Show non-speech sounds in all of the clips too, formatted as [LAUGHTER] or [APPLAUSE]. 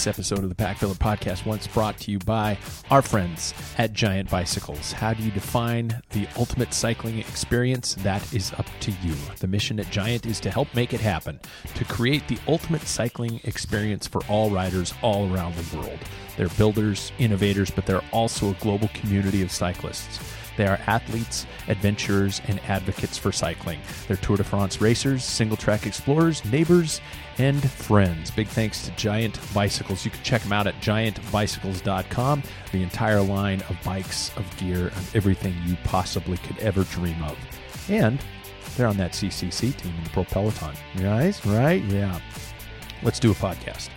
This episode of the Pack Filler Podcast once brought to you by our friends at Giant Bicycles. How do you define the ultimate cycling experience? That is up to you. The mission at Giant is to help make it happen, to create the ultimate cycling experience for all riders all around the world. They're builders, innovators, but they're also a global community of cyclists. They are athletes, adventurers, and advocates for cycling. They're Tour de France racers, single track explorers, neighbors, and friends. Big thanks to Giant Bicycles. You can check them out at giantbicycles.com. The entire line of bikes, of gear, of everything you possibly could ever dream of. And they're on that CCC team in the Pro Peloton. Guys, right? Yeah. Let's do a podcast.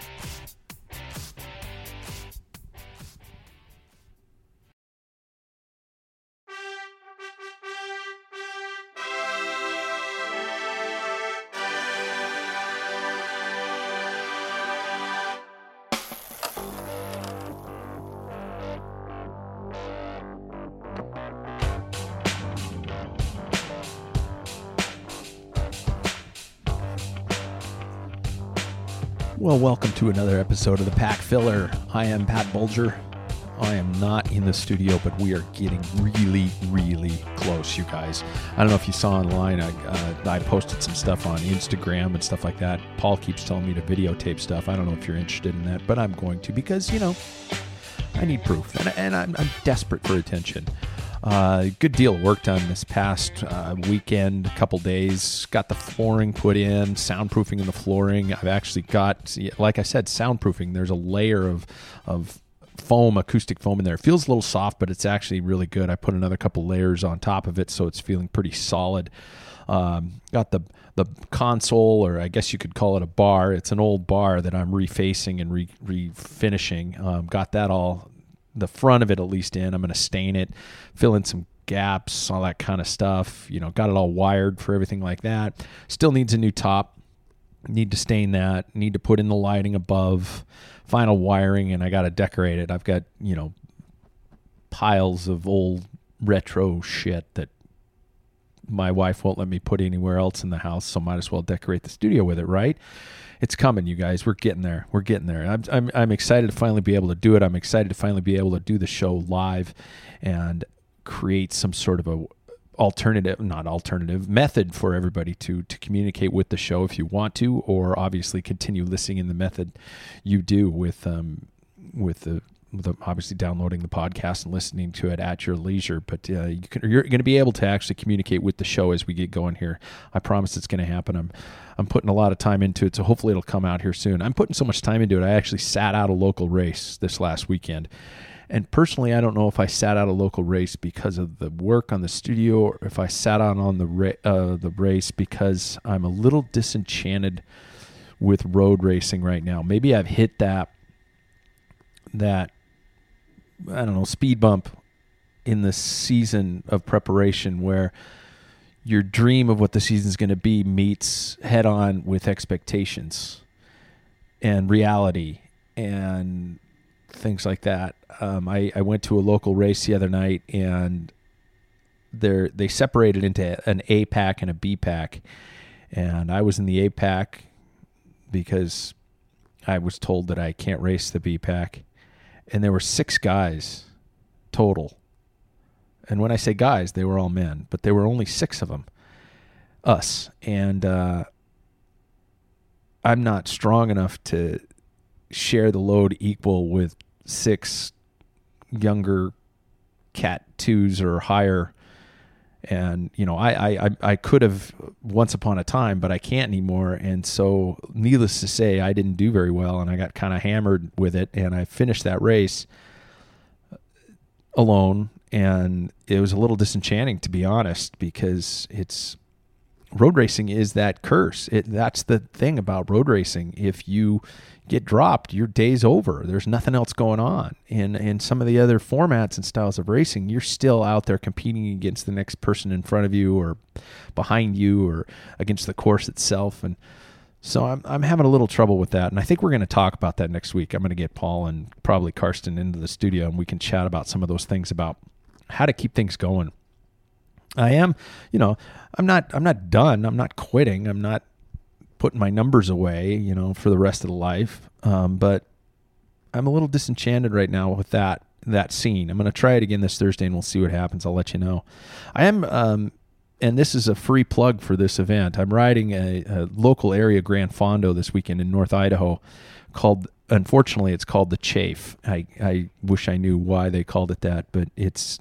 Well, welcome to another episode of the Pack Filler. I am Pat Bulger. I am not in the studio, but we are getting really, really close, you guys. I don't know if you saw online, I, uh, I posted some stuff on Instagram and stuff like that. Paul keeps telling me to videotape stuff. I don't know if you're interested in that, but I'm going to because, you know, I need proof and, and I'm, I'm desperate for attention. Uh, good deal of work done this past uh, weekend, couple days. Got the flooring put in, soundproofing in the flooring. I've actually got, like I said, soundproofing. There's a layer of of foam, acoustic foam in there. It feels a little soft, but it's actually really good. I put another couple layers on top of it, so it's feeling pretty solid. Um, got the the console, or I guess you could call it a bar. It's an old bar that I'm refacing and re- refinishing. Um, got that all the front of it at least in. I'm going to stain it, fill in some gaps, all that kind of stuff. You know, got it all wired for everything like that. Still needs a new top. Need to stain that. Need to put in the lighting above. Final wiring, and I got to decorate it. I've got you know piles of old retro shit that my wife won't let me put anywhere else in the house, so might as well decorate the studio with it, right? It's coming, you guys. We're getting there. We're getting there. I'm, I'm, I'm excited to finally be able to do it. I'm excited to finally be able to do the show live and create some sort of a alternative not alternative method for everybody to to communicate with the show if you want to or obviously continue listening in the method you do with um with the the, obviously downloading the podcast and listening to it at your leisure. But uh, you can, you're going to be able to actually communicate with the show as we get going here. I promise it's going to happen. I'm I'm putting a lot of time into it, so hopefully it'll come out here soon. I'm putting so much time into it. I actually sat out a local race this last weekend. And personally, I don't know if I sat out a local race because of the work on the studio, or if I sat out on the ra- uh, the race because I'm a little disenchanted with road racing right now. Maybe I've hit that that I don't know speed bump in the season of preparation where your dream of what the season's going to be meets head on with expectations and reality and things like that. Um, I, I went to a local race the other night and they they separated into an A pack and a B pack, and I was in the A pack because I was told that I can't race the B pack, and there were six guys total. And when I say guys, they were all men, but there were only six of them, us, and uh, I'm not strong enough to share the load equal with six younger cat twos or higher and you know I, I i could have once upon a time but i can't anymore. And so needless to say i didn't do very well and i got kind of hammered with it and i finished that race alone. And it was a little disenchanting to be honest because it's road racing is that curse. It that's the thing about road racing. If you get dropped, your day's over. There's nothing else going on. In in some of the other formats and styles of racing, you're still out there competing against the next person in front of you or behind you or against the course itself. And so I'm I'm having a little trouble with that. And I think we're going to talk about that next week. I'm going to get Paul and probably Karsten into the studio and we can chat about some of those things about how to keep things going. I am, you know, I'm not I'm not done. I'm not quitting. I'm not putting my numbers away, you know, for the rest of the life. Um, but I'm a little disenchanted right now with that that scene. I'm going to try it again this Thursday, and we'll see what happens. I'll let you know. I am, um, and this is a free plug for this event. I'm riding a, a local area Gran Fondo this weekend in North Idaho, called. Unfortunately, it's called the Chafe. I, I wish I knew why they called it that, but it's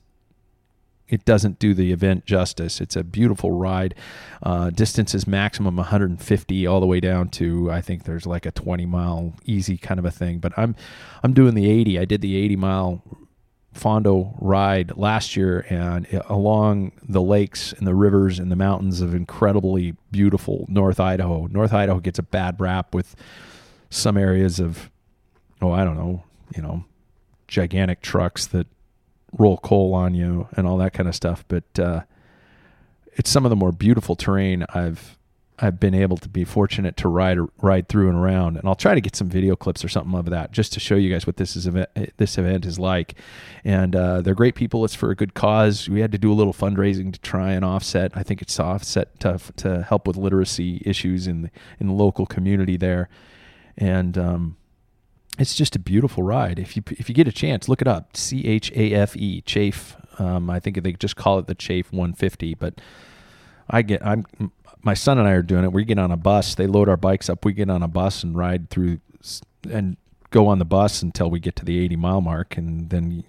it doesn't do the event justice. It's a beautiful ride. Uh, distance is maximum 150 all the way down to I think there's like a 20 mile easy kind of a thing. But I'm I'm doing the 80. I did the 80 mile Fondo ride last year, and along the lakes and the rivers and the mountains of incredibly beautiful North Idaho. North Idaho gets a bad rap with some areas of, oh, I don't know, you know, gigantic trucks that roll coal on you and all that kind of stuff. But uh, it's some of the more beautiful terrain I've I've been able to be fortunate to ride ride through and around. And I'll try to get some video clips or something of that just to show you guys what this is event this event is like. And uh, they're great people. It's for a good cause. We had to do a little fundraising to try and offset. I think it's offset to to help with literacy issues in the in the local community there. And um, it's just a beautiful ride. If you if you get a chance, look it up. C H A F E Chafe. Um, I think they just call it the Chafe 150. But I get I'm my son and I are doing it. We get on a bus. They load our bikes up. We get on a bus and ride through and go on the bus until we get to the 80 mile mark, and then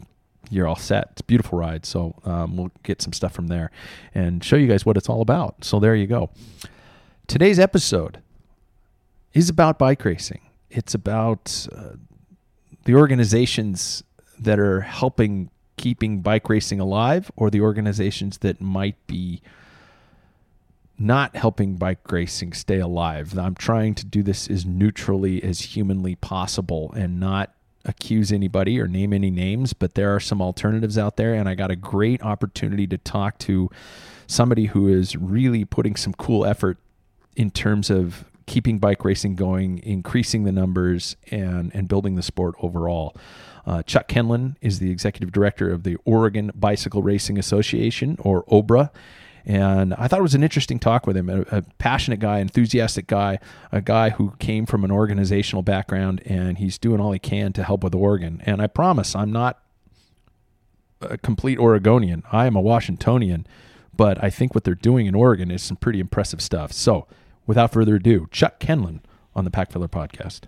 you're all set. It's a beautiful ride. So um, we'll get some stuff from there and show you guys what it's all about. So there you go. Today's episode is about bike racing it's about uh, the organizations that are helping keeping bike racing alive or the organizations that might be not helping bike racing stay alive. I'm trying to do this as neutrally as humanly possible and not accuse anybody or name any names, but there are some alternatives out there. And I got a great opportunity to talk to somebody who is really putting some cool effort in terms of keeping bike racing going, increasing the numbers, and and building the sport overall. Uh, Chuck Kenlan is the executive director of the Oregon Bicycle Racing Association, or OBRA. And I thought it was an interesting talk with him. A, a, passionate guy, enthusiastic guy, a guy who came from an organizational background, and he's doing all he can to help with Oregon. And I promise, I'm not a complete Oregonian. I am a Washingtonian, but I think what they're doing in Oregon is some pretty impressive stuff. So without further ado, Chuck Kenlan on the Packfiller podcast.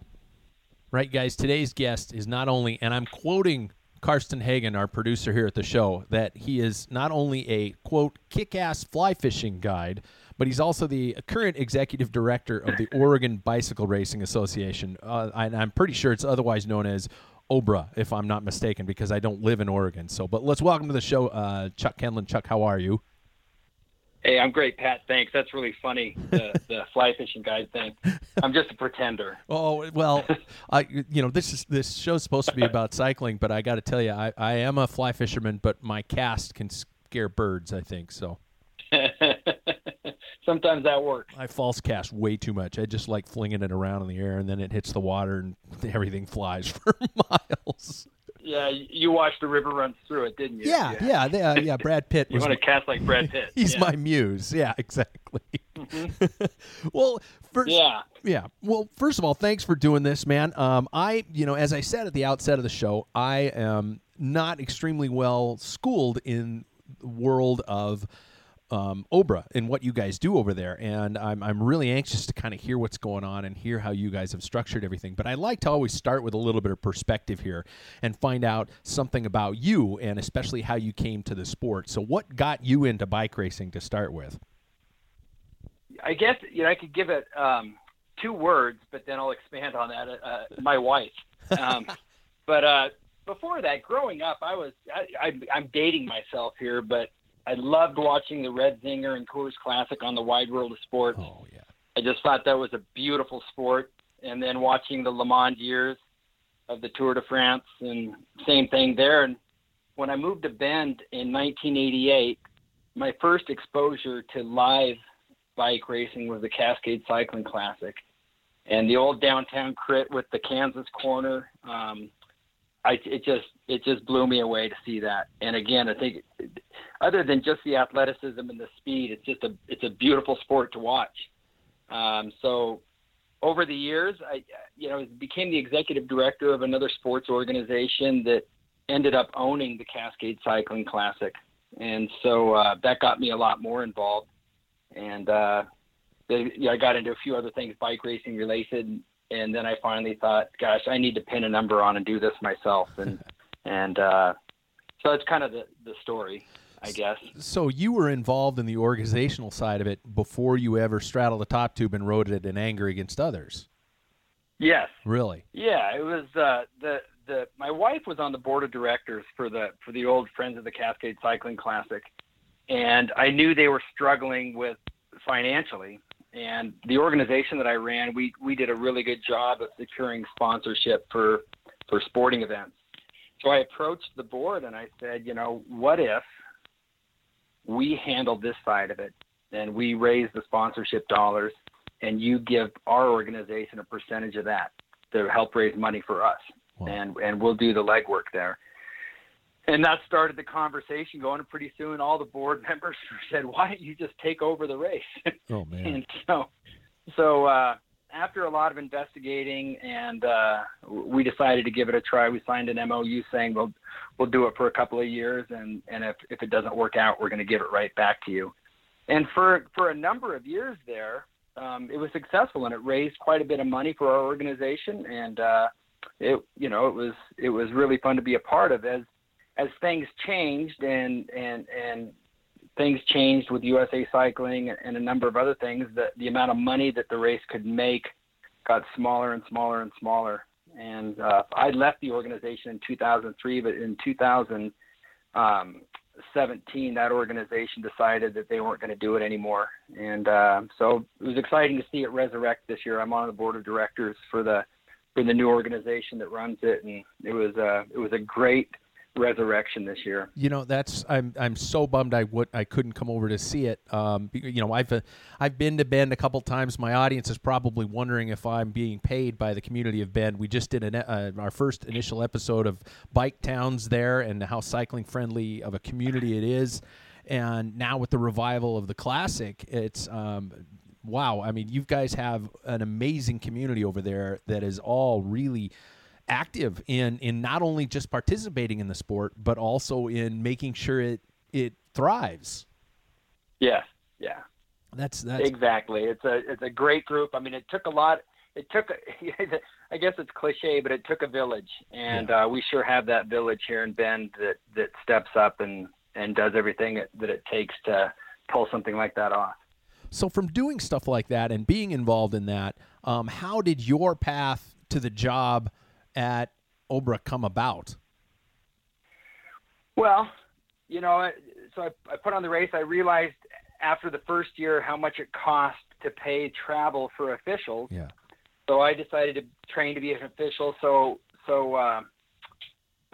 Right, guys, today's guest is not only, and I'm quoting Karsten Hagen, our producer here at the show, that he is not only a quote kick ass fly fishing guide, but he's also the current executive director of the [LAUGHS] Oregon Bicycle Racing Association. Uh, and I'm pretty sure it's otherwise known as OBRA, if I'm not mistaken, because I don't live in Oregon. So, but let's welcome to the show, uh, Chuck Kenlan. Chuck, how are you? Hey, I'm great, Pat. Thanks. That's really funny. The, [LAUGHS] the fly fishing guide thing. I'm just a pretender. Oh well, [LAUGHS] I you know this is this show's supposed to be about cycling, but I got to tell you, I, I am a fly fisherman, but my cast can scare birds. I think so. [LAUGHS] Sometimes that works. I false cast way too much. I just like flinging it around in the air, and then it hits the water, and everything flies for miles. Yeah, you watched the river run through it, didn't you? Yeah, yeah, yeah. uh, yeah Brad Pitt [LAUGHS] You was. want to cast like Brad [LAUGHS] Pitt. He's yeah. my muse. Yeah, [LAUGHS] exactly. well, first, Yeah. yeah. Well, first of all, thanks for doing this, man. Um, I, you know, as I said at the outset of the show, I am not extremely well schooled in the world of um, Obra and what you guys do over there, and I'm I'm really anxious to kind of hear what's going on and hear how you guys have structured everything. But I like to always start with a little bit of perspective here and find out something about you and especially how you came to the sport. So, what got you into bike racing to start with? I guess you know I could give it um, two words, but then I'll expand on that. Uh, my wife. Um, [LAUGHS] but uh, before that, growing up, I was I, I, I'm dating myself here, but I loved watching the Red Zinger and Coors Classic on the Wide World of Sports. Oh yeah, I just thought that was a beautiful sport. And then watching the LeMond years of the Tour de France, and same thing there. And when I moved to Bend in 1988, my first exposure to live bike racing was the Cascade Cycling Classic, and the old downtown crit with the Kansas corner. Um, I, it just it just blew me away to see that. And again, I think other than just the athleticism and the speed, it's just a it's a beautiful sport to watch. Um, so over the years, I you know became the executive director of another sports organization that ended up owning the Cascade Cycling Classic, and so uh, that got me a lot more involved. And uh, they, you know, I got into a few other things bike racing related, and then I finally thought, gosh, I need to pin a number on and do this myself, and [LAUGHS] and uh, so that's kind of the the story, I guess. So you were involved in the organizational side of it before you ever straddled the top tube and rode it in anger against others. Yes. Really? Yeah, it was uh, the the my wife was on the board of directors for the for the old Friends of the Cascade Cycling Classic, and I knew they were struggling with financially. And the organization that I ran, we we did a really good job of securing sponsorship for for sporting events. So I approached the board and I said, you know, what if we handle this side of it and we raise the sponsorship dollars and you give our organization a percentage of that to help raise money for us Wow. and and we'll do the legwork there and that started the conversation going and pretty soon all the board [LAUGHS] members said why don't you just take over the race [LAUGHS] Oh man. and so so uh after a lot of investigating and uh we decided to give it a try we signed an MOU saying we'll we'll do it for a couple of years and and if if it doesn't work out we're going to give it right back to you and for for a number of years there um it was successful and it raised quite a bit of money for our organization and uh it you know it was it was really fun to be a part of as as things changed and and and things changed with USA Cycling and a number of other things, the the amount of money that the race could make got smaller and smaller and smaller. And uh, I left the organization in 2003, but in 2017, that organization decided that they weren't going to do it anymore. And uh, so it was exciting to see it resurrect this year. I'm on the board of directors for the for the new organization that runs it, and it was uh, it was a great resurrection this year. You know, that's I'm I'm so bummed I would I couldn't come over to see it. Um, you know, I've uh, I've been to Bend a couple times. My audience is probably wondering if I'm being paid by the community of Bend. We just did an, uh, our first initial episode of bike towns there and how cycling friendly of a community it is. And now with the revival of the classic, it's um, wow. I mean, you guys have an amazing community over there that is all really active in in not only just participating in the sport but also in making sure it it thrives. Yeah, yeah. That's that's Exactly. It's a it's a great group. I mean, it took a lot. It took. a- [LAUGHS] I guess it's cliche, but it took a village, and uh, we sure have that village here in Bend that that steps up and and does everything that, that it takes to pull something like that off. so from doing stuff like that and being involved in that. Um, how did your path to the job at Obra come about? Well, you know, so I, I put on the race. I realized after the first year how much it cost to pay travel for officials. Yeah. So I decided to train to be an official so so uh,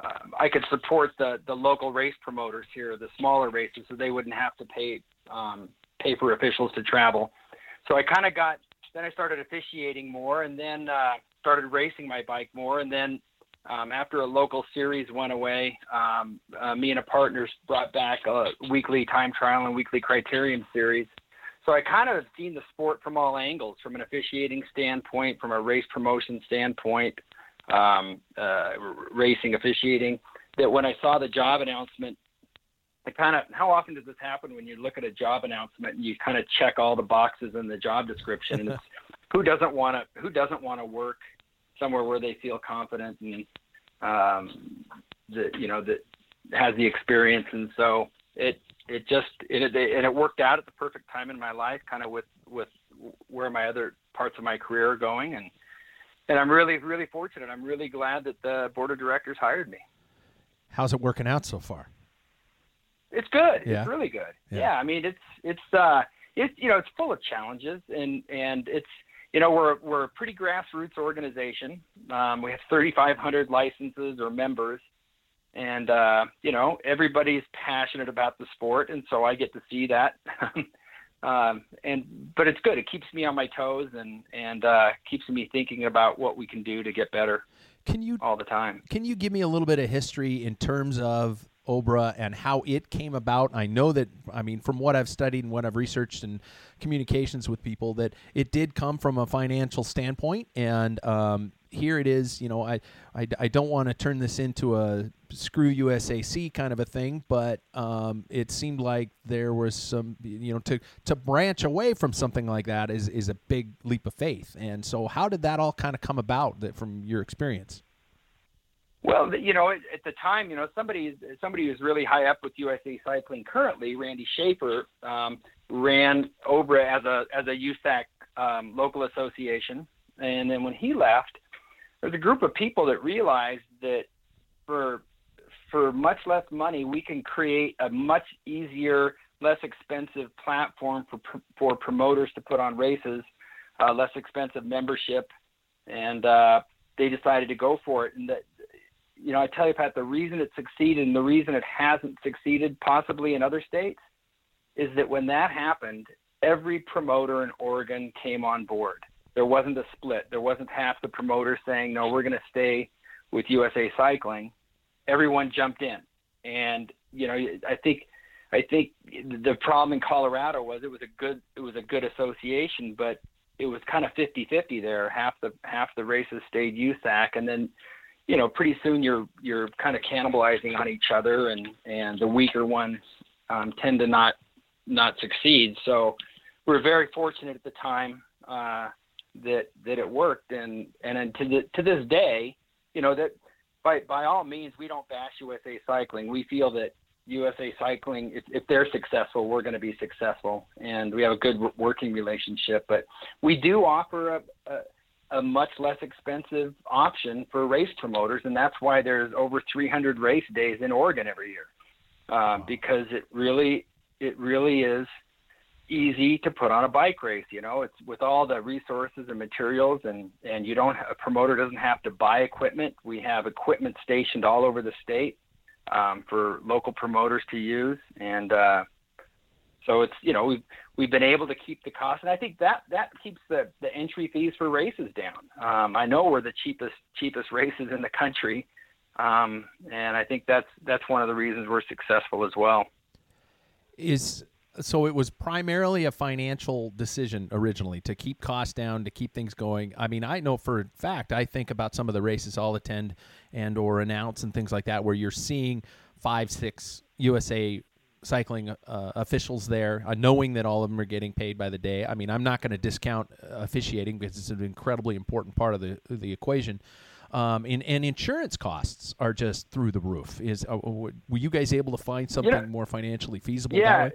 uh, I could support the the local race promoters here, the smaller races, so they wouldn't have to pay um, pay for officials to travel. So I kind of got then I started officiating more, and then uh, started racing my bike more, and then um, after a local series went away, um, uh, me and a partner brought back a weekly time trial and weekly criterium series. So I kind of have seen the sport from all angles, from an officiating standpoint, from a race promotion standpoint, um, uh, racing officiating. That when I saw the job announcement, I kind of how often does this happen when you look at a job announcement and you kind of check all the boxes in the job description? And [LAUGHS] who doesn't want to who doesn't want to work somewhere where they feel confident and um, that you know that has the experience, and so it it just it, it and it worked out at the perfect time in my life, kind of with with where my other parts of my career are going, and and I'm really really fortunate. I'm really glad that the board of directors hired me. How's it working out so far? It's good. Yeah. It's really good. Yeah. Yeah. I mean, it's it's uh it's you know it's full of challenges and and it's you know we're we're a pretty grassroots organization. Um, we have 3,500 licenses or members, and uh, you know everybody's passionate about the sport, and so I get to see that. [LAUGHS] um, and but it's good. It keeps me on my toes and and uh, keeps me thinking about what we can do to get better Can you all the time. Can you give me a little bit of history in terms of Obra and how it came about? I know that, I mean, from what I've studied and what I've researched and communications with people, that it did come from a financial standpoint. And um, here it is, you know, I, I, I don't want to turn this into a screw USAC kind of a thing, but um, it seemed like there was some, you know, to, to branch away from something like that is, is a big leap of faith. And so, how did that all kind of come about that, from your experience? Well, you know, at, at the time, you know, somebody somebody who's really high up with USA Cycling currently, Randy Schaefer, um, ran Obra as a as a USAC um, local association, and then when he left, there's a group of people that realized that for for much less money, we can create a much easier, less expensive platform for for promoters to put on races, uh, less expensive membership, and uh, they decided to go for it. And that you know, I tell you, Pat, the reason it succeeded and the reason it hasn't succeeded possibly in other states is that when that happened, every promoter in Oregon came on board. There wasn't a split. There wasn't half the promoters saying, no, we're going to stay with USA Cycling. Everyone jumped in. And, you know, I think. I think the problem in Colorado was it was a good it was a good association, but it was kind of 50-50 there. Half the half the races stayed USAC, and then you know, pretty soon you're you're kind of cannibalizing on each other, and and the weaker ones um, tend to not not succeed. So we're very fortunate at the time uh, that that it worked, and and, and to the, to this day, you know that by by all means we don't bash USA Cycling. We feel that USA Cycling, if, if they're successful, we're going to be successful, and we have a good working relationship. But we do offer a, a a much less expensive option for race promoters, and that's why there's over 300 race days in Oregon every year, uh, because it really it really is easy to put on a bike race. You know, it's with all the resources and materials, and and you don't a promoter doesn't have to buy equipment. We have equipment stationed all over the state um, for local promoters to use, and uh, so it's you know we've we've been able to keep the cost, and I think that that keeps the the entry fees for races down. Um, I know we're the cheapest cheapest races in the country, um, and I think that's that's one of the reasons we're successful as well. Is so it was primarily a financial decision originally to keep costs down to keep things going i mean i know for a fact i think about some of the races i'll attend and or announce and things like that where you're seeing five six usa cycling uh, officials there, uh, knowing that all of them are getting paid by the day. I mean, I'm not going to discount uh, officiating because it's an incredibly important part of the the equation. Um, and, and insurance costs are just through the roof. Is uh, were you guys able to find something Yeah. more financially feasible? Yeah,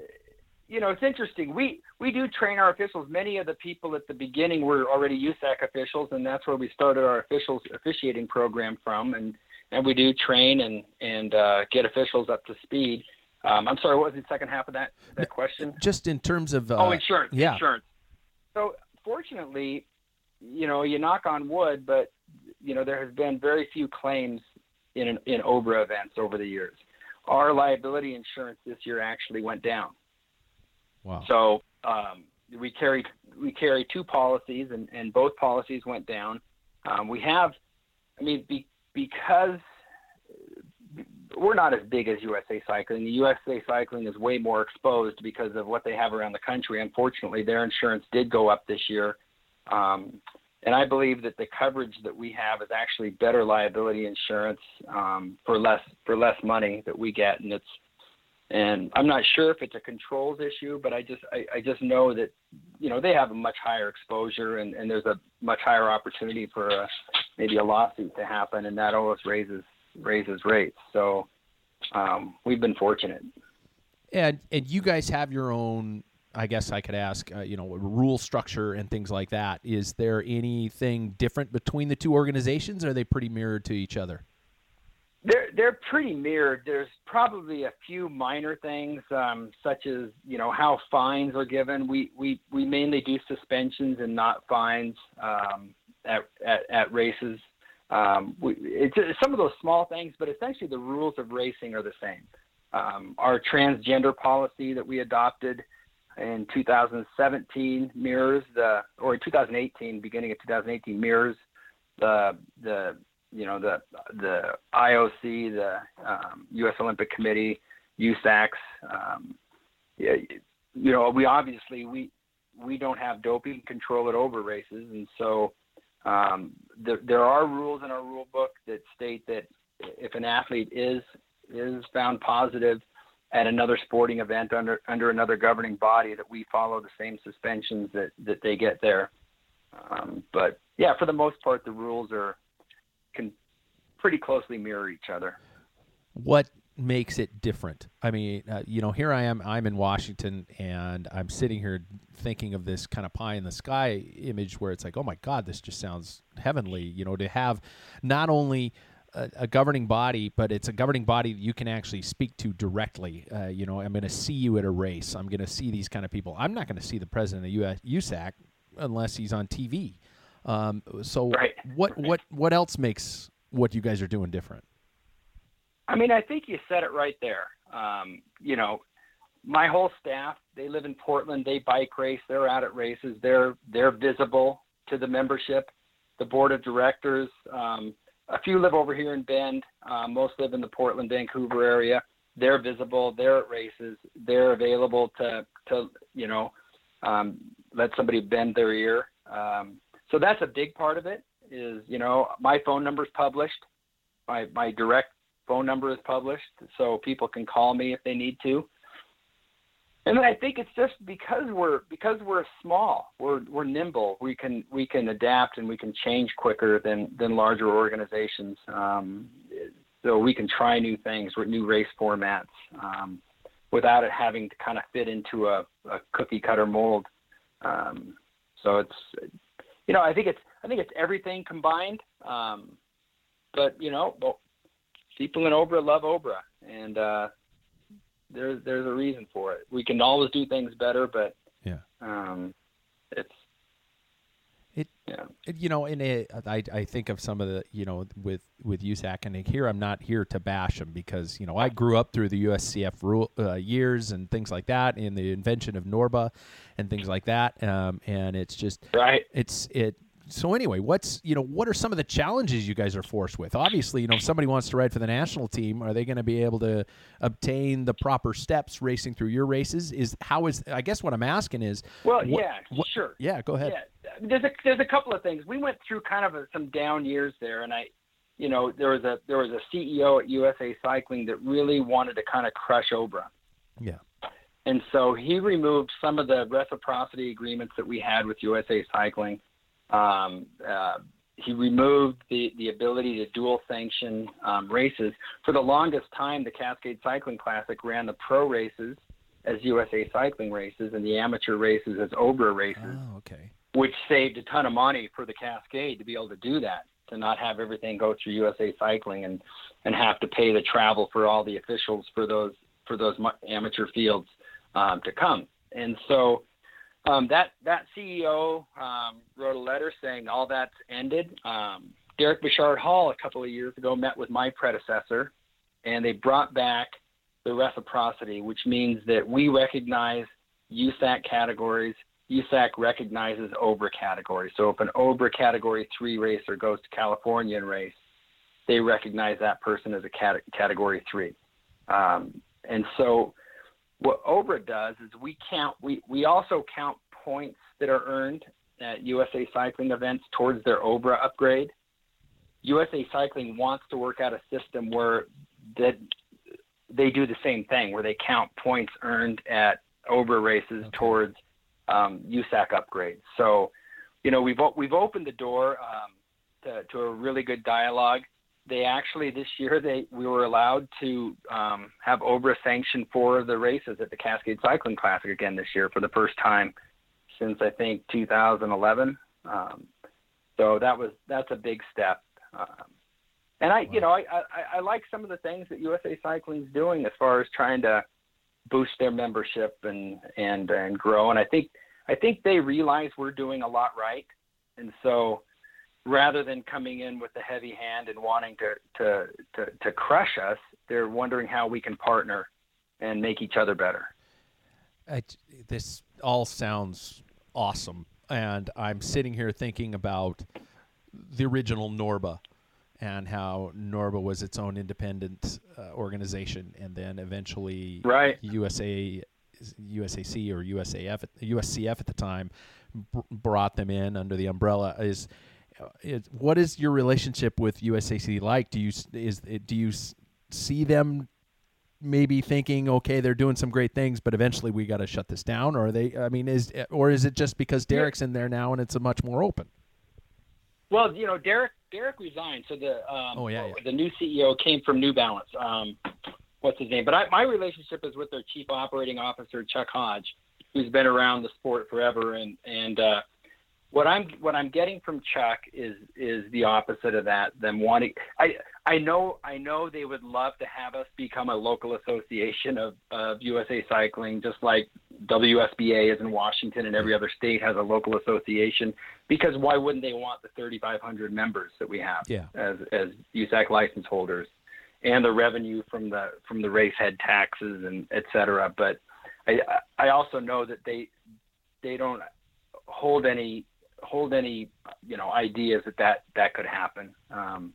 you know, it's interesting. We we do train our officials. Many of the people at the beginning were already USAC officials, and that's where we started our officials officiating program from. And and we do train and and uh, get officials up to speed. Um, I'm sorry, what was the second half of that that question? Just in terms of uh, oh, insurance. Yeah. Insurance. So fortunately, you know, you knock on wood, but you know there has been very few claims in an, in OBRA events over the years. Our liability insurance this year actually went down. Wow. So um, we carried we carry two policies, and, and both policies went down. Um, we have, I mean, be, because we're not as big as USA Cycling. The USA Cycling is way more exposed because of what they have around the country. Unfortunately, their insurance did go up this year. Um, and I believe that the coverage that we have is actually better liability insurance um, for less for less money that we get, and it's and I'm not sure if it's a controls issue, but I just I, I just know that you know they have a much higher exposure, and, and there's a much higher opportunity for a, maybe a lawsuit to happen, and that always raises raises rates. So um, we've been fortunate. And and you guys have your own. I guess I could ask, uh, you know, rule structure and things like that. Is there anything different between the two organizations? Or are they pretty mirrored to each other? They're they're pretty mirrored. There's probably a few minor things, um, such as you know how fines are given. We we we mainly do suspensions and not fines um, at, at at races. Um, we, it's, it's some of those small things, but essentially the rules of racing are the same. Um, our transgender policy that we adopted in 2017 mirrors the, or in 2018, beginning of 2018 mirrors the the you know the the IOC, the um, U.S. Olympic Committee, USACs. Um, yeah, you know, we obviously we we don't have doping control at over races, and so um, there, there are rules in our rule book that state that if an athlete is is found positive at another sporting event under under another governing body, that we follow the same suspensions that that they get there. Um, but yeah, for the most part, the rules are can pretty closely mirror each other. What makes it different? I mean, uh, you know, here I am. I'm in Washington, and I'm sitting here thinking of this kind of pie in the sky image where it's like, oh my God, this just sounds heavenly. You know, to have not only a, a governing body, but it's a governing body you can actually speak to directly. Uh, you know, I'm going to see you at a race. I'm going to see these kind of people. I'm not going to see the president of US, USAC unless he's on TV. Um, so right. what what what else makes what you guys are doing different? I mean, I think you said it right there. Um, you know, my whole staff, they live in Portland, they bike race, they're out at races, they're they're visible to the membership, the board of directors. Um, a few live over here in Bend. Uh, most live in the Portland, Vancouver area. They're visible. They're at races. They're available to to you know um, let somebody bend their ear. Um, so that's a big part of it is you know my phone number is published my my direct phone number is published so people can call me if they need to. And then i think it's just because we're because we're small we're we're nimble we can we can adapt and we can change quicker than than larger organizations. Um, so we can try new things with new race formats um, without it having to kind of fit into a, a cookie cutter mold. Um, so it's you know, I think it's I think it's everything combined. Um, but you know, people in OBRA love OBRA, and uh, there's there's a reason for it. We can always do things better, but yeah, um, it's it, yeah. It, you know, and it, I I think of some of the you know with with USAC, and here I'm not here to bash them because you know I grew up through the USCF rule, uh, years and things like that, and the invention of NORBA and things like that, um, and it's just right. It's it so anyway, what's you know what are some of the challenges you guys are forced with? Obviously, you know if somebody wants to ride for the national team, are they going to be able to obtain the proper steps racing through your races? Is how is I guess what I'm asking is well, what, yeah, what, sure, yeah, go ahead. Yeah, there's a there's a couple of things. We went through kind of a, some down years there, and I, you know, there was a there was a CEO at USA Cycling that really wanted to kind of crush OBRA. Yeah. And so he removed some of the reciprocity agreements that we had with USA Cycling um, uh, he removed the, the ability to dual sanction um, races. For the longest time, the Cascade Cycling Classic ran the pro races as USA Cycling races and the amateur races as OBRA races, oh, okay. which saved a ton of money for the Cascade to be able to do that, to not have everything go through USA Cycling and, and have to pay the travel for all the officials for those for those amateur fields um, to come. And so um, that that CEO um, wrote a letter saying all that's ended. Um, Derek Bouchard Hall a couple of years ago met with my predecessor, and they brought back the reciprocity, which means that we recognize USAC categories. USAC recognizes OBRA categories. So if an OBRA category three racer goes to California and race, they recognize that person as a cat- category three. Um, and so what OBRA does is we count, we, we also count points that are earned at USA Cycling events towards their OBRA upgrade. USA Cycling wants to work out a system where that they do the same thing, where they count points earned at OBRA races okay. towards um, USAC upgrades. So, you know, we've we've opened the door um, to, to a really good dialogue. They actually this year they we were allowed to um, have OBRA sanction for the races at the Cascade Cycling Classic again this year for the first time since I think 2011. Um, so that was that's a big step. Um, and I, wow. you know, I, I, I like some of the things that USA Cycling is doing as far as trying to boost their membership and and and grow. And I think I think they realize we're doing a lot right. And so rather than coming in with a heavy hand and wanting to to to, to crush us, they're wondering how we can partner and make each other better. I, this all sounds awesome, and I'm sitting here thinking about the original Norba and how Norba was its own independent uh, organization, and then eventually right. USA, USAC or USAF, USCF at the time br- brought them in under the umbrella. Is, is what is your relationship with USAC like? Do you is do you see them maybe thinking, okay, they're doing some great things, but eventually we got to shut this down? Or are they? I mean, is or is it just because Derek's in there now and it's a much more open? Well, you know, Derek Derek resigned, so the um, oh, yeah, yeah. the new CEO came from New Balance. Um, what's his name? But I, my relationship is with their chief operating officer Chuck Hodge, who's been around the sport forever, and and uh, what I'm what I'm getting from Chuck is is the opposite of that. Them wanting, I I know I know they would love to have us become a local association of of USA Cycling, just like WSBA is in Washington and every other state has a local association. Because why wouldn't they want the 3,500 members that we have yeah. as as USAC license holders, and the revenue from the from the race head taxes and et cetera. But I I also know that they they don't hold any hold any you know ideas that that that could happen. Um,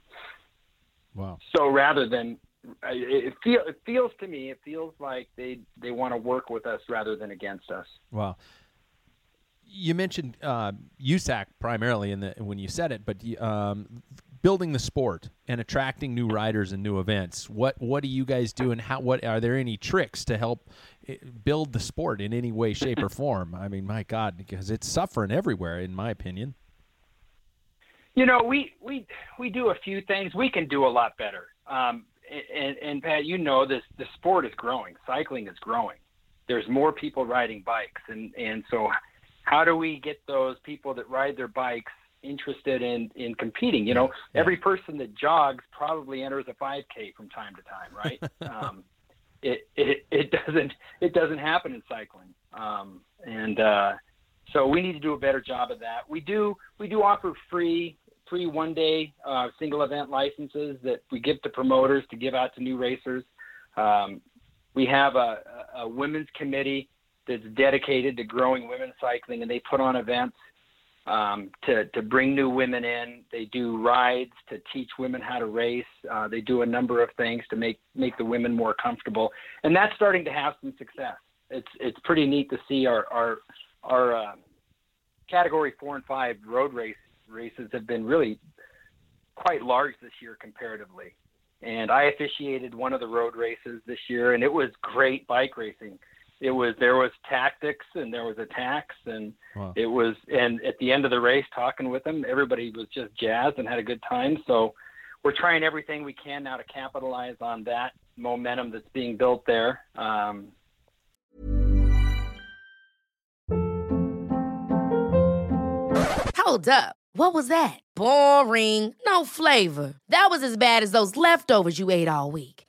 wow. So rather than it, feel it feels to me it feels like they they want to work with us rather than against us. Wow. You mentioned uh, USAC primarily in the when you said it, but um, building the sport and attracting new riders and new events. What what do you guys do, and how? What are there any tricks to help eh, build the sport in any way, shape, or form? I mean, my God, because it's suffering everywhere, in my opinion. You know, we we we do a few things. We can do a lot better. Um, and, and Pat, you know this. The sport is growing. Cycling is growing. There's more people riding bikes, and and so how do we get those people that ride their bikes interested in in competing. You know, yeah. every person that jogs probably enters a 5K from time to time, right? [LAUGHS] um, it, it it doesn't it doesn't happen in cycling, um, and uh, so we need to do a better job of that. We do we do offer free free one day uh, single event licenses that we give to promoters to give out to new racers. Um, we have a, a women's committee that's dedicated to growing women's cycling, and they put on events um, to, to bring new women in. They do rides to teach women how to race. Uh, they do a number of things to make, make the women more comfortable. And that's starting to have some success. It's, it's pretty neat to see our, our, our uh, category four and five road race races have been really quite large this year comparatively. And I officiated one of the road races this year, and it was great bike racing it was there was tactics and there was attacks and wow. it was and at the end of the race talking with them everybody was just jazzed and had a good time. So we're trying everything we can now to capitalize on that momentum that's being built there. Um, hold up. What was that? Boring. No flavor. That was as bad as those leftovers you ate all week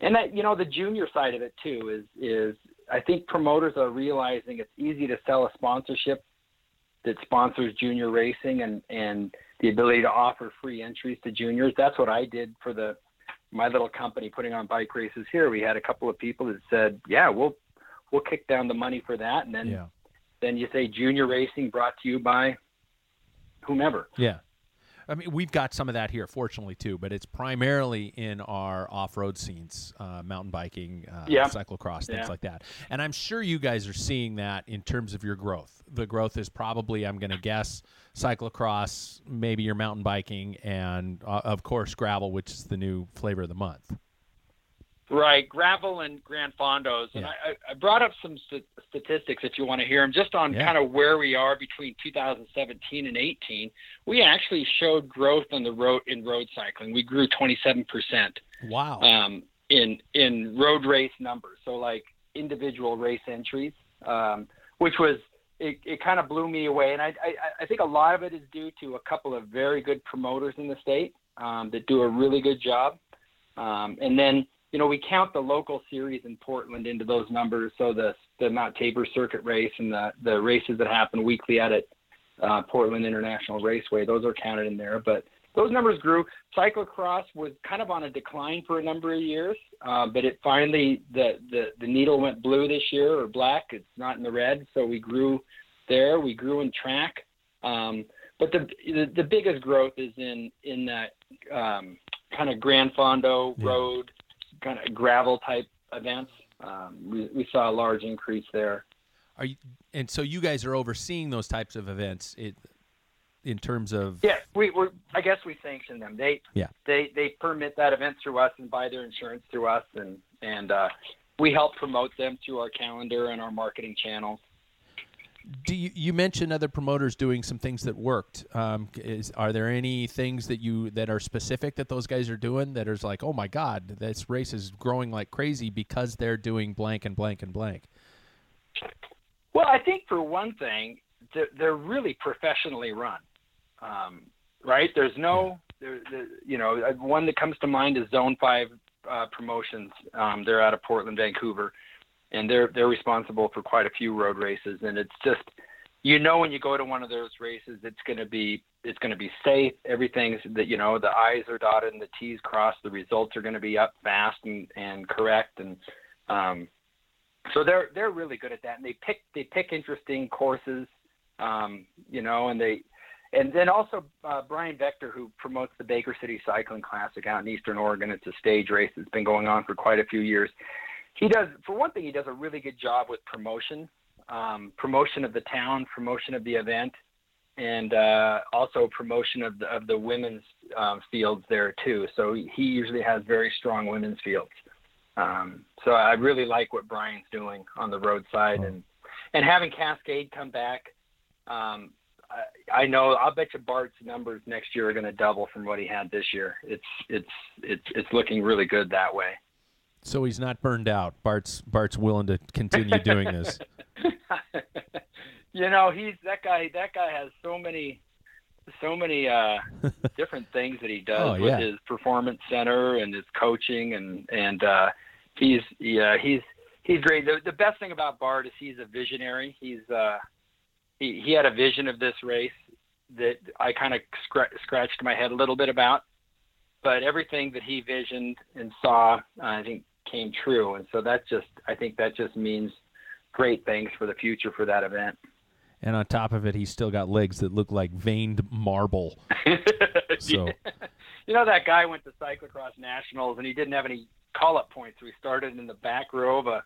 And that you know the junior side of it too is is I think promoters are realizing it's easy to sell a sponsorship that sponsors junior racing and and the ability to offer free entries to juniors. That's what I did for the my little company putting on bike races here. We had a couple of people that said, "Yeah, we'll we'll kick down the money for that," and then Yeah. then you say junior racing brought to you by whomever. Yeah. I mean, we've got some of that here, fortunately, too, but it's primarily in our off road scenes, uh, mountain biking, uh, Yeah. cyclocross, things Yeah. like that. And I'm sure you guys are seeing that in terms of your growth. The growth is probably, I'm going to guess, cyclocross, maybe your mountain biking, and uh, of course, gravel, which is the new flavor of the month. Right, gravel and Gran Fondos, and Yeah. I, I- I brought up some st- statistics if you want to hear them, just on Yeah. kind of where we are between 2017 and 18. We actually showed growth on the road in road cycling. We grew 27 percent Wow. um, in in road race numbers, so like individual race entries, um, which was it, it kind of blew me away. And I, I I think a lot of it is due to a couple of very good promoters in the state um, that do a really good job, um, and then you know we count the local series in Portland into those numbers. So the the Mount Tabor Circuit race and the the races that happen weekly at it. Uh, Portland International Raceway; those are counted in there, but those numbers grew. Cyclocross was kind of on a decline for a number of years, uh, but it finally the, the the needle went blue this year or black. It's not in the red, so we grew there. We grew in track, um, but the, the the biggest growth is in in that um, kind of Gran Fondo Yeah. road, kind of gravel type events. Um, we, we saw a large increase there. Are you, and so you guys are overseeing those types of events it, in terms of. Yeah, we we I guess we sanction them. They Yeah. they they permit that event through us and buy their insurance through us, and and uh, we help promote them through our calendar and our marketing channels. Do you, you mentioned other promoters doing some things that worked? Um, is are there any things that you that are specific that those guys are doing that is like, oh my god, this race is growing like crazy because they're doing blank and blank and blank? Well, I think for one thing, they're, they're really professionally run, um, right? There's no, there, there, you know, uh, one that comes to mind is Zone Five uh, Promotions. Um, they're out of Portland, Vancouver, and they're they're responsible for quite a few road races. And it's just, you know, when you go to one of those races, it's going to be it's going to be safe. Everything's that you know, the I's are dotted and the T's crossed. The results are going to be up fast and and correct and. Um, so they're they're really good at that, and they pick they pick interesting courses, um, you know, and they and then also uh, Brian Vector, who promotes the Baker City Cycling Classic out in Eastern Oregon. It's a stage race that's been going on for quite a few years. He does, for one thing, he does a really good job with promotion, um, promotion of the town, promotion of the event, and uh, also promotion of the of the women's um, fields there too. So he usually has very strong women's fields. Um, so I really like what Brian's doing on the roadside and and having Cascade come back. Um, I, I know I'll bet you Bart's numbers next year are going to double from what he had this year. It's it's it's it's looking really good that way. So he's not burned out. Bart's Bart's willing to continue doing this. [LAUGHS] you know, he's that guy. That guy has so many, so many uh, [LAUGHS] different things that he does Oh, with yeah. his performance center and his coaching, and and uh, he's yeah he's he's great. The, the best thing about Bart is he's a visionary. He's uh, he he had a vision of this race that I kind of scr- scratched my head a little bit about, but everything that he visioned and saw, I think, came true, and so that just I think that just means great things for the future for that event. and on top of it, he's still got legs that look like veined marble. [LAUGHS] So [LAUGHS] you know that guy went to cyclocross nationals and he didn't have any call-up points, so he started in the back row of a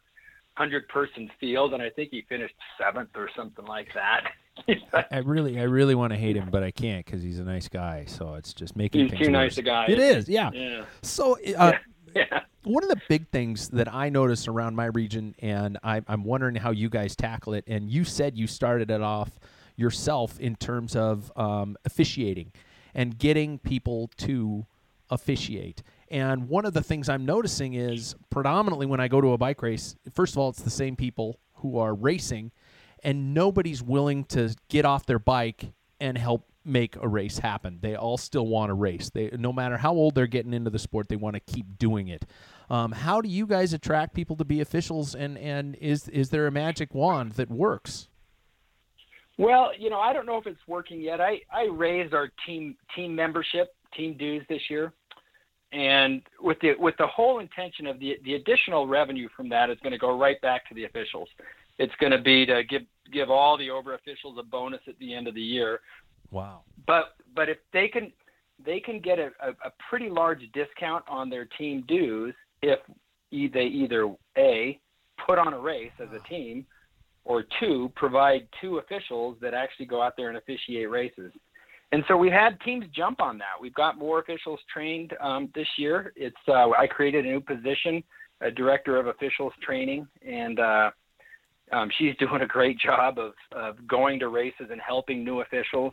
hundred-person field, and I think he finished seventh or something like that. [LAUGHS] I, I really, I really want to hate him, but I can't because he's a nice guy. So it's just making He's things too nice worse. a guy. It is, yeah. Yeah. So, uh, Yeah. [LAUGHS] one of the big things that I notice around my region, and I, I'm wondering how you guys tackle it. And you said you started it off yourself in terms of um, officiating and getting people to officiate. And one of the things I'm noticing is predominantly when I go to a bike race, first of all, it's the same people who are racing, and nobody's willing to get off their bike and help make a race happen. They all still want to race. They no matter how old they're getting into the sport, they want to keep doing it. Um, how do you guys attract people to be officials? And and is is there a magic wand that works? Well, you know, I don't know if it's working yet. I, I raised our team team membership, team dues this year, and with the with the whole intention of the the additional revenue from that is going to go right back to the officials. It's going to be to give give all the over officials a bonus at the end of the year. Wow. But but if they can they can get a, a, a pretty large discount on their team dues if they either a put on a race as a team or two provide two officials that actually go out there and officiate races. And so we've had teams jump on that. We've got more officials trained um, this year. It's uh, I created a new position, a director of officials training, and uh, um, she's [LAUGHS] doing a great job of, of going to races and helping new officials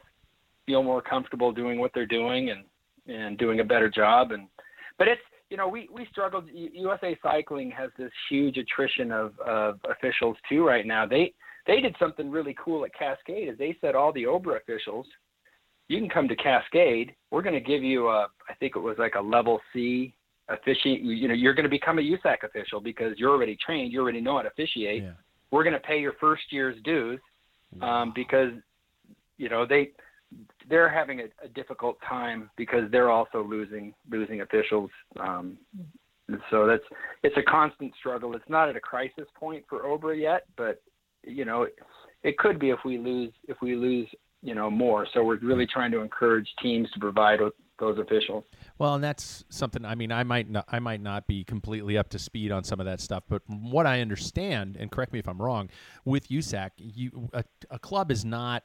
feel more comfortable doing what they're doing and and doing a better job. And but it's you know we we struggled. USA Cycling has this huge attrition of of officials too right now. They they did something really cool at Cascade. Is they said all the Obra officials, you can come to Cascade. We're going to give you a I think it was like a level C officiate. You know you're going to become a USAC official because you're already trained. You already know how to officiate. Yeah. We're going to pay your first year's dues um, because you know they they're having a, a difficult time because they're also losing losing officials. Um, so that's it's a constant struggle. It's not at a crisis point for Obra yet, but you know it, it could be if we lose if we lose you know more. So we're really trying to encourage teams to provide those officials. Well, and that's something. I mean, I might not, I might not be completely up to speed on some of that stuff, but what I understand, and correct me if I'm wrong, with USAC, you a, a club is not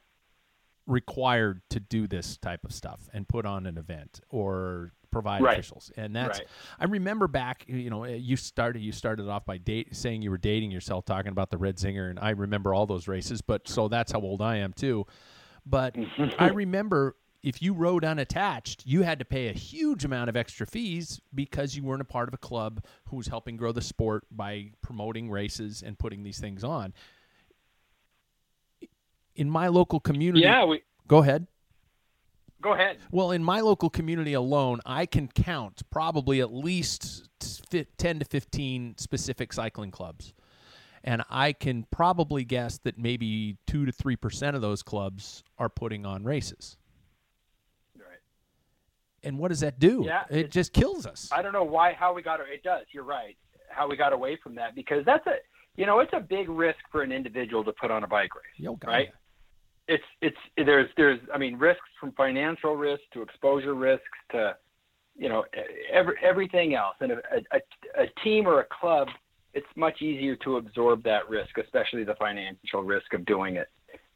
required to do this type of stuff and put on an event or provide Right. officials. And that's Right. I remember back, you know, eh, you started you started off by date saying you were dating yourself talking about the Red Zinger and I remember all those races, but so that's how old I am too. But [LAUGHS] I remember if you rode unattached, you had to pay a huge amount of extra fees because you weren't a part of a club who was helping grow the sport by promoting races and putting these things on. In my local community, Yeah, we go ahead. go ahead. Well, in my local community alone, I can count probably at least 10 to 15 specific cycling clubs. And I can probably guess that maybe 2 to 3% of those clubs are putting on races. Right. And what does that do? Yeah, it just kills us. I don't know why how we got it does. You're right. How we got away from that because that's a you know it's a big risk for an individual to put on a bike race. Yo, right? It's it's there's there's I mean risks from financial risk to exposure risks to you know every, everything else. And a, a, a team or a club, it's much easier to absorb that risk, especially the financial risk of doing it.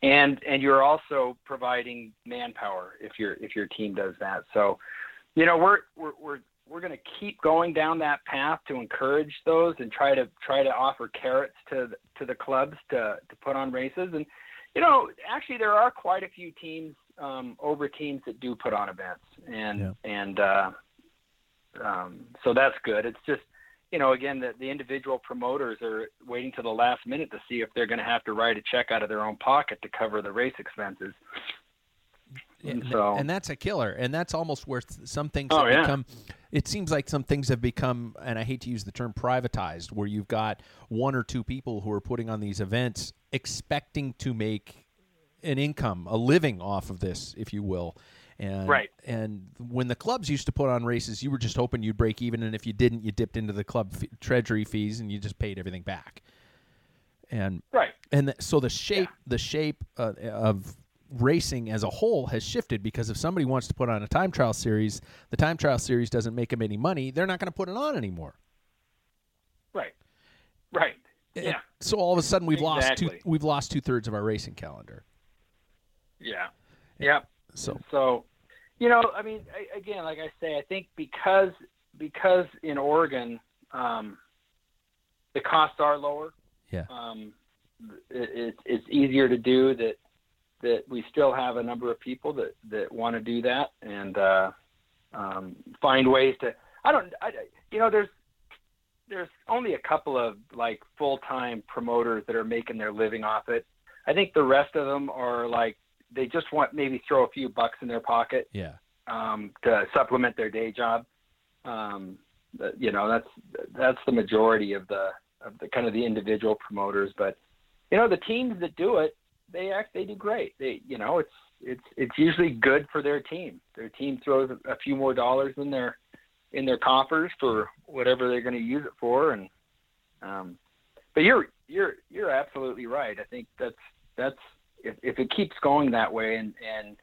And and you're also providing manpower if your if your team does that. So, you know we're we're we're we're going to keep going down that path to encourage those and try to try to offer carrots to to the clubs to to put on races and you know actually there are quite a few teams um, over teams that do put on events and Yeah. and uh, um, so that's good it's just you know again the, the individual promoters are waiting to the last minute to see if they're going to have to write a check out of their own pocket to cover the race expenses and, so- and that's a killer and that's almost where some things Oh, have yeah. become it seems like some things have become and i hate to use the term privatized where you've got one or two people who are putting on these events expecting to make an income a living off of this if you will and Right. and when the clubs used to put on races you were just hoping you'd break even and if you didn't you dipped into the club f- treasury fees and you just paid everything back and right and th- so the shape the shape uh, of racing as a whole has shifted because if somebody wants to put on a time trial series, the time trial series doesn't make them any money. They're not going to put it on anymore. Right. Right. And Yeah. So all of a sudden we've lost two we've lost two thirds of our racing calendar. Yeah. Yeah. So So, you know, I mean, I, again, like I say, I think because because in Oregon, um, the costs are lower. yeah, Um, it, it, it's easier to do that. That we still have a number of people that that want to do that and uh, um, find ways to. I don't. I, you know, there's there's only a couple of like full time promoters that are making their living off it. I think the rest of them are like they just want maybe throw a few bucks in their pocket yeah, um, to supplement their day job. Um, you know, that's that's the majority of the of the kind of the individual promoters. But you know, the teams that do it, they act they do great. They you know, it's it's it's usually good for their team. Their team throws a few more dollars in their in their coffers for whatever they're going to use it for, and um, but you're you're you're absolutely right. I think that's that's if, if it keeps going that way and and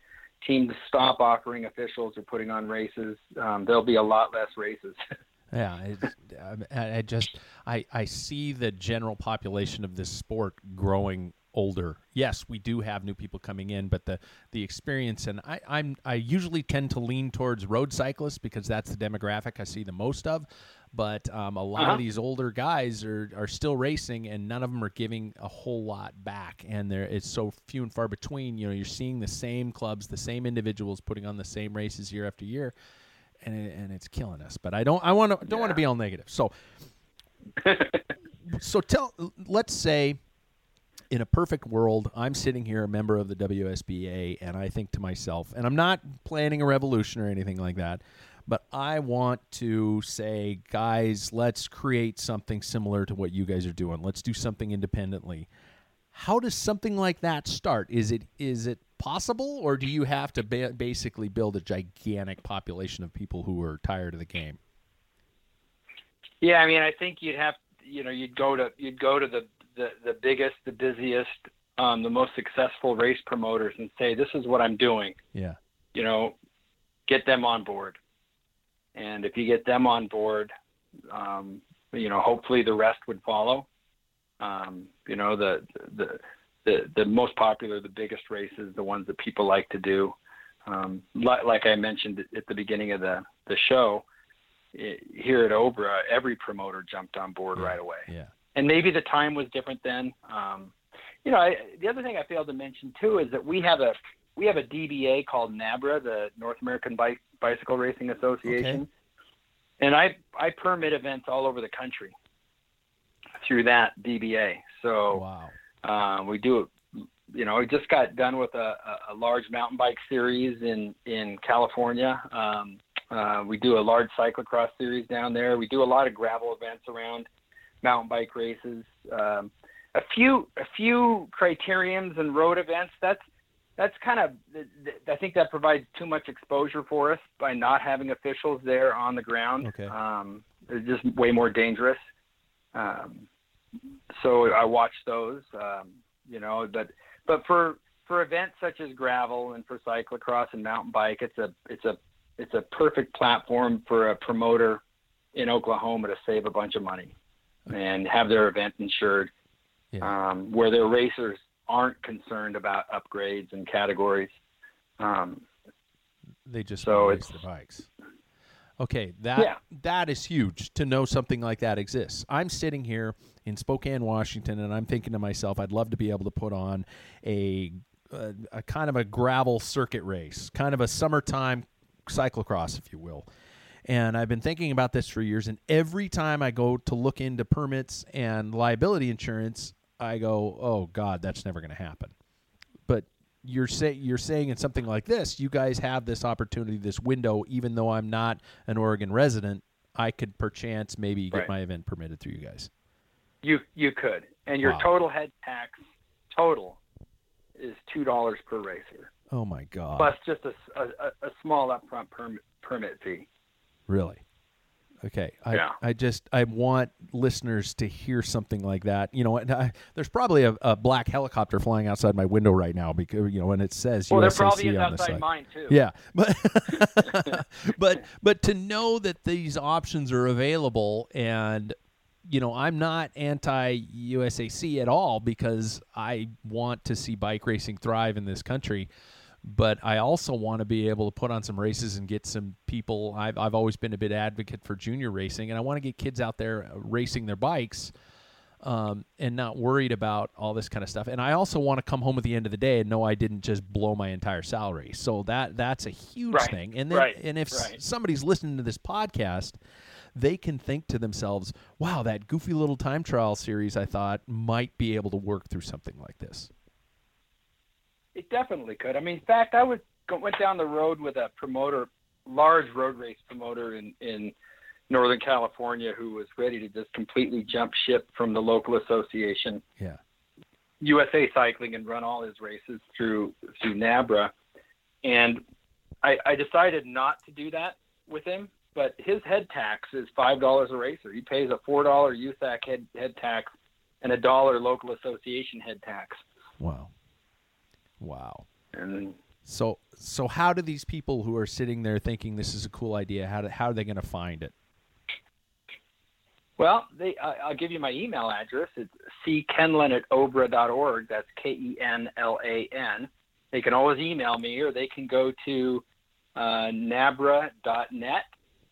teams stop offering officials or putting on races, um, there'll be a lot less races. [LAUGHS] yeah. I, I just I I see the general population of this sport growing older. Yes, we do have new people coming in, but the the experience and I I'm I usually tend to lean towards road cyclists because that's the demographic I see the most of. But um, a lot Uh-huh. of these older guys are, are still racing, and none of them are giving a whole lot back. And there, it's so few and far between. You know, you're seeing the same clubs, the same individuals putting on the same races year after year, and it, and it's killing us. But I don't I want to don't want to be all negative. So [LAUGHS] so tell let's say in a perfect world i'm sitting here a member of the wsba and i think to myself and i'm not planning a revolution or anything like that but i want to say guys let's create something similar to what you guys are doing. Let's do something independently. How does something like that start? Is it is it possible or do you have to ba- basically build a gigantic population of people who are tired of the game? Yeah, I mean, I think you'd have, you know, you'd go to you'd go to the the, the biggest, the busiest, um, the most successful race promoters and say, "This is what I'm doing." yeah You know, get them on board, and if you get them on board, um, you know, hopefully the rest would follow. Um, you know, the the the the most popular, the biggest races, the ones that people like to do. Um, like, like I mentioned at the beginning of the the show, i here at Obra, every promoter jumped on board right away. yeah And maybe the time was different then. Um, you know, I, the other thing I failed to mention too is that we have a we have a DBA called NABRA, the North American Bi- Bicycle Racing Association, okay. and I I permit events all over the country through that DBA. So wow um, we do. You know, we just got done with a, a, a large mountain bike series in in California. Um, uh, we do a large cyclocross series down there. We do a lot of gravel events around mountain bike races. Um, a few a few criteriums and road events. That's that's kind of I think that provides too much exposure for us by not having officials there on the ground. Okay. Um, they're just way more dangerous. Um, so I watch those, um, you know, but but for for events such as gravel and for cyclocross and mountain bike, it's a it's a it's a perfect platform for a promoter in Oklahoma to save a bunch of money and have their event insured, Yeah. um, where their racers aren't concerned about upgrades and categories. Um, They just So race it's- their bikes. Okay, that Yeah. that is huge to know something like that exists. I'm sitting here in Spokane, Washington, and I'm thinking to myself, I'd love to be able to put on a a, a kind of a gravel circuit race, kind of a summertime cyclocross, if you will. And I've been thinking about this for years, and every time I go to look into permits and liability insurance, I go, "Oh God, that's never going to happen." but you're say you're saying in something like this, you guys have this opportunity, this window. Even though I'm not an Oregon resident, I could perchance maybe get Right. my event permitted through you guys. you you could, and your Wow. total head tax total is two dollars per racer. Oh my God! plus just a, a, a- a small upfront permit permit fee. Really? Okay. I, Yeah. I just I want listeners to hear something like that. You know, and I, there's probably a, a black helicopter flying outside my window right now because you know and it says Well, there USAC probably is on the outside side. mine too. Yeah, [LAUGHS] but [LAUGHS] but but to know that these options are available and you know I'm not anti USAC at all because I want to see bike racing thrive in this country. But I also want to be able to put on some races and get some people. I've, I've always been a bit advocate for junior racing, and I want to get kids out there uh, racing their bikes um, and not worried about all this kind of stuff. And I also want to come home at the end of the day and know I didn't just blow my entire salary. So that that's a huge Right, thing. And then right, and if right. somebody's listening to this podcast, they can think to themselves, "Wow, that goofy little time trial series I thought might be able to work through something like this." It definitely could. I mean, in fact, I was went down the road with a promoter, large road race promoter in in Northern California, who was ready to just completely jump ship from the local association, Yeah. USA Cycling, and run all his races through through NABRA. And I, I decided not to do that with him. But his head tax is five dollars a racer. He pays a four dollar USAC head head tax and a dollar local association head tax. Wow. Wow. And So so how do these people who are sitting there thinking this is a cool idea, how do, how are they going to find it? Well, they, I I'll give you my email address. It's ckenlan at obra.org. That's K E N L A N. They can always email me or they can go to uh, nabra.net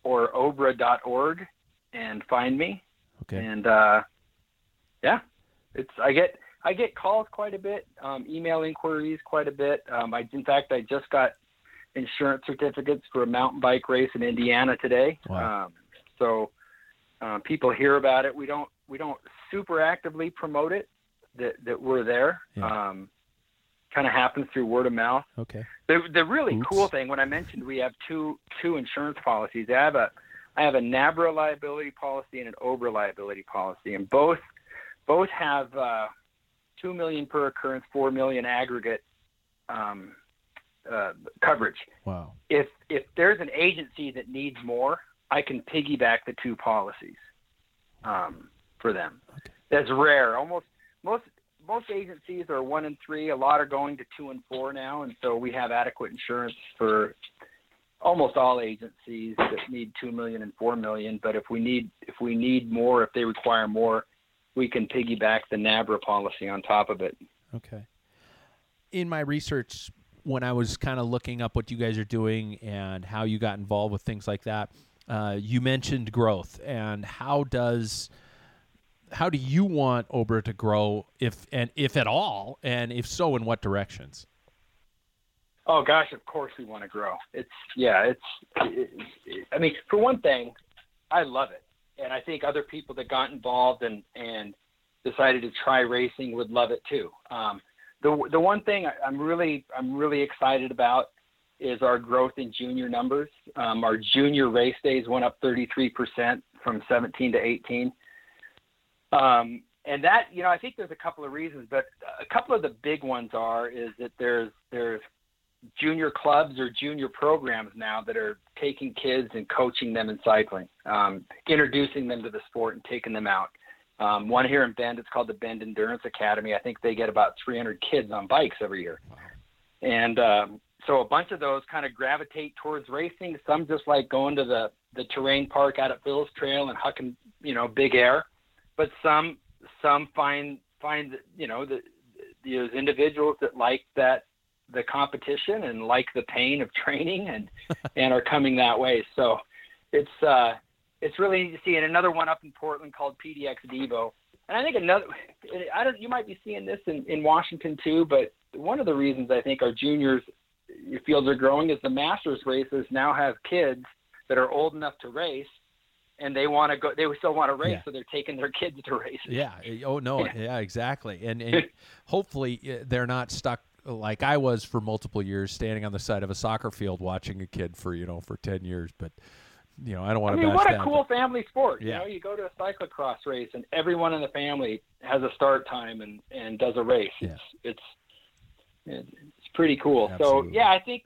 or obra.org and find me. Okay. And uh, yeah, it's I get I get calls quite a bit, um, email inquiries quite a bit. Um, I in fact I just got insurance certificates for a mountain bike race in Indiana today. Wow. Um, so uh, people hear about it. We don't we don't super actively promote it that that we're there. Yeah. Um, kind of happens through word of mouth. Okay. The the really Oops. cool thing when I mentioned we have two two insurance policies. I have a I have a NABRA liability policy and an OBRA liability policy, and both both have uh, two million per occurrence, four million aggregate um, uh, coverage. Wow. If if there's an agency that needs more, I can piggyback the two policies um, for them. That's rare. Almost most most agencies are one and three. A lot are going to two and four now, and so we have adequate insurance for almost all agencies that need two million and four million. But if we need if we need more, if they require more, we can piggyback the NABRA policy on top of it. Okay. In my research, when I was kind of looking up what you guys are doing and how you got involved with things like that, uh, you mentioned growth and how does how do you want Obra to grow, if and if at all, and if so, in what directions? Oh gosh, of course we want to grow. It's yeah, it's. It, it, I mean, for one thing, I love it, and I think other people that got involved and and decided to try racing would love it too. Um, the the one thing I, I'm really I'm really excited about is our growth in junior numbers. Um, our junior race days went up 33% from 17 to 18. Um, and that, you know, I think there's a couple of reasons, but a couple of the big ones are is that there's there's junior clubs or junior programs now that are taking kids and coaching them in cycling, um, introducing them to the sport and taking them out. Um, one here in Bend, it's called the Bend Endurance Academy. I think they get about 300 kids on bikes every year. And um, so a bunch of those kind of gravitate towards racing. Some just like going to the, the terrain park out at Phillips Trail and hucking, you know, big air. But some some find find you know the those individuals that like that the competition and like the pain of [LAUGHS] training and and are coming that way. So it's uh it's really neat to see. And another one up in Portland called PDX Devo. And I think another I don't you might be seeing this in, in Washington too, but one of the reasons I think our juniors fields are growing is the masters races now have kids that are old enough to race and they want to go they still want to race Yeah. so they're taking their kids to races. Yeah. Oh no. [LAUGHS] Yeah. Exactly. And and hopefully uh, they're not stuck like I was for multiple years, standing on the side of a soccer field watching a kid for you know for ten years. But you know I don't I want to. mean, bash what a that, cool but- family sport. Yeah. You know, you go to a cyclocross race and everyone in the family has a start time and, and does a race. Yeah. It's, it's it's pretty cool. Absolutely. So yeah, I think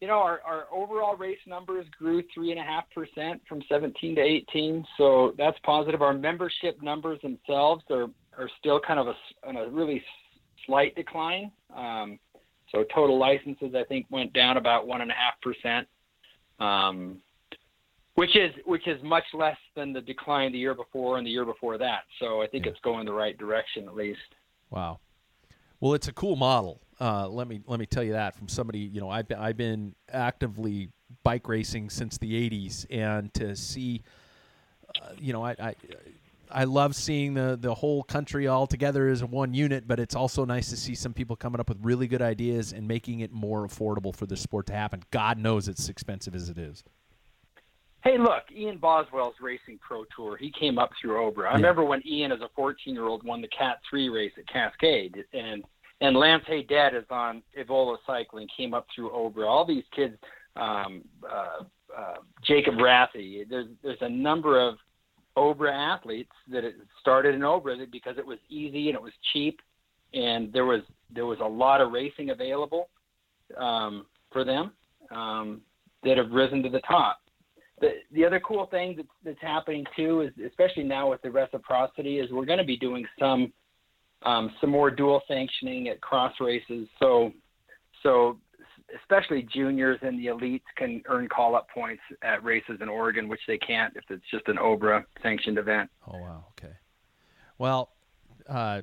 you know, our, our overall race numbers grew three and a half percent from 17 to 18, so that's positive. Our membership numbers themselves are are still kind of a, on a really slight decline. Um, so total licenses, I think, went down about one and a half percent, um, which is which is much less than the decline the year before and the year before that. So I think yeah. it's going the right direction at least. Wow. Well, it's a cool model. Uh, let me let me tell you that from somebody you know I've been, I've been actively bike racing since the '80s, and to see, uh, you know, I, I I love seeing the the whole country all together as one unit, but it's also nice to see some people coming up with really good ideas and making it more affordable for the sport to happen. God knows it's expensive as it is. Hey, look, Ian Boswell's racing pro tour. He came up through Obra. I yeah. remember when Ian, as a 14 year old, won the Cat 3 race at Cascade, and and Lance Haidet is on Aevolo Cycling, came up through Obra. All these kids, um, uh, uh, Jacob Rathe. There's there's a number of Obra athletes that it started in Obra because it was easy and it was cheap, and there was there was a lot of racing available um, for them um, that have risen to the top the the other cool thing that's, that's happening too is especially now with the reciprocity is we're going to be doing some um, some more dual sanctioning at cross races. So so especially juniors and the elites can earn call up points at races in Oregon, which they can't if it's just an OBRA sanctioned event. Oh wow, okay. Well, uh,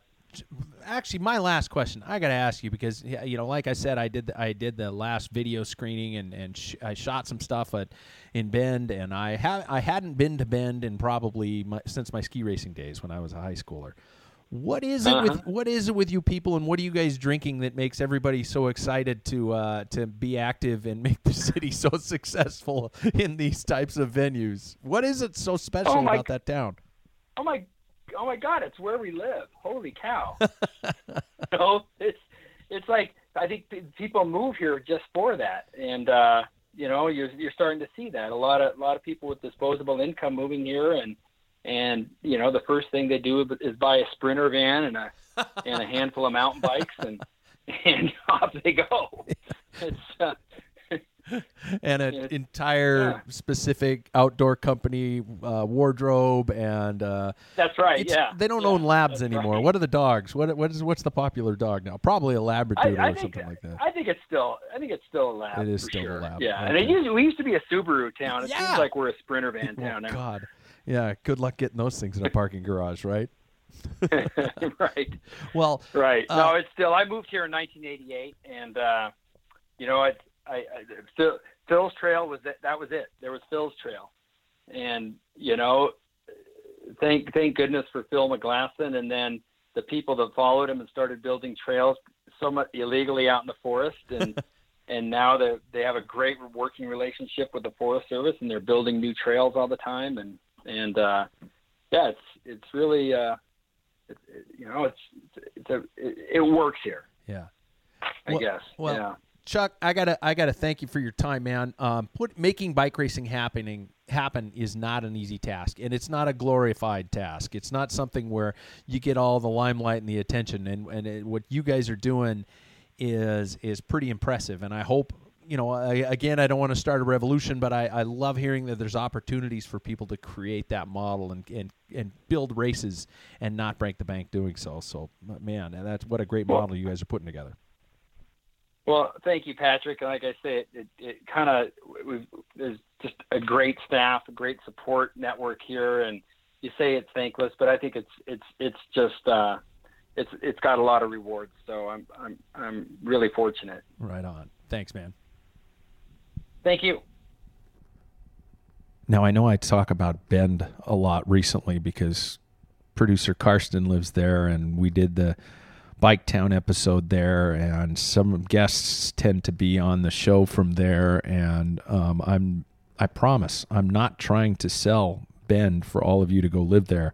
actually, my last question I got to ask you because you know, like I said, I did the, I did the last video screening and and sh- I shot some stuff at in Bend, and I have I hadn't been to Bend in probably my, since my ski racing days when I was a high schooler. What is it uh-huh. with what is it with you people, and what are you guys drinking that makes everybody so excited to uh, to be active and make the [LAUGHS] city so successful in these types of venues? What is it so special oh about that town? Oh my oh my god, it's where we live. Holy cow! [LAUGHS] know, it's it's like I think people move here just for that, and uh, you know, you're you're starting to see that a lot of a lot of people with disposable income moving here, and and you know, the first thing they do is buy a sprinter van and a [LAUGHS] and a handful of mountain bikes, and and [LAUGHS] off they go. [LAUGHS] It's uh, and an yeah. entire yeah. specific outdoor company uh, wardrobe and uh, that's right yeah they don't yeah, own labs anymore right. what are the dogs what what is what's the popular dog now probably a labrador I, I or think, something like that i think it's still i think it's still a lab it is still sure. a lab yeah okay. and it used, we used to be a subaru town it seems like we're a sprinter van oh, town now god yeah good luck getting those things in a parking garage right? [LAUGHS] Right. Well right. uh, no it's still i moved here in 1988 and uh you know I, I Phil, Phil's trail was that that was it. There was Phil's trail, and you know, thank thank goodness for Phil Meglasson, and then the people that followed him and started building trails somewhat illegally out in the forest, and [LAUGHS] and now they they have a great working relationship with the Forest Service, and they're building new trails all the time, and and uh, yeah, it's it's really uh, it, it, you know it's it's a it, it works here. Yeah, I well, guess. Well, yeah. Chuck, I gotta I gotta thank you for your time, man. Um, put making bike racing happening happen is not an easy task, and it's not a glorified task. It's not something where you get all the limelight and the attention. And and it, what you guys are doing is is pretty impressive. And I hope you know. I, again, I don't want to start a revolution, but I, I love hearing that there's opportunities for people to create that model and and and build races and not break the bank doing so. So, man, that's what a great model you guys are putting together. Well, thank you, Patrick. Like I say, it, it, it kind of there's just a great staff, a great support network here, and you say it's thankless, but I think it's it's it's just uh, it's it's got a lot of rewards. So I'm I'm I'm really fortunate. Right on. Thanks, man. Thank you. Now I know I talk about Bend a lot recently because producer Karsten lives there, and we did the Bike Town episode there, and some guests tend to be on the show from there. And um, I'm, I promise, I'm not trying to sell Bend for all of you to go live there.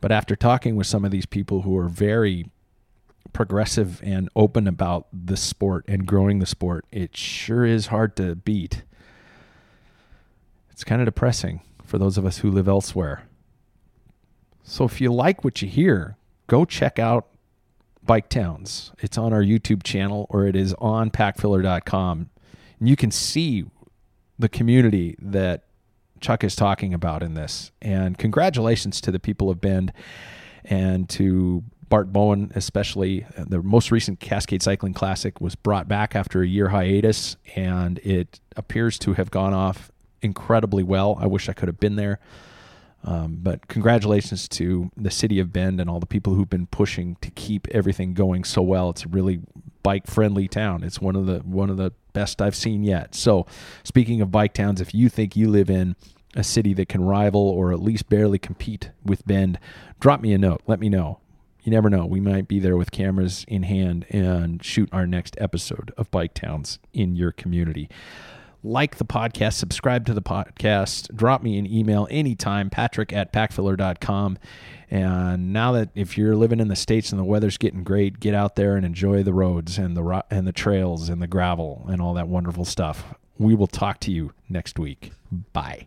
But after talking with some of these people who are very progressive and open about the sport and growing the sport, it sure is hard to beat. It's kind of depressing for those of us who live elsewhere. So if you like what you hear, go check out Bike Towns. It's on our YouTube channel or it is on packfiller.com. And you can see the community that Chuck is talking about in this. And congratulations to the people of Bend and to Bart Bowen, especially. The most recent Cascade Cycling Classic was brought back after a year hiatus, and it appears to have gone off incredibly well. I wish I could have been there. Um, but congratulations to the city of Bend and all the people who've been pushing to keep everything going so well. It's a really bike friendly town. It's one of the one of the best I've seen yet. So, speaking of bike towns, if you think you live in a city that can rival or at least barely compete with Bend, drop me a note. Let me know. You never know. We might be there with cameras in hand and shoot our next episode of Bike Towns in your community like the podcast, subscribe to the podcast, drop me an email anytime, patrick at packfiller.com. And now that if you're living in the States and the weather's getting great, get out there and enjoy the roads and the, and the trails and the gravel and all that wonderful stuff. We will talk to you next week. Bye.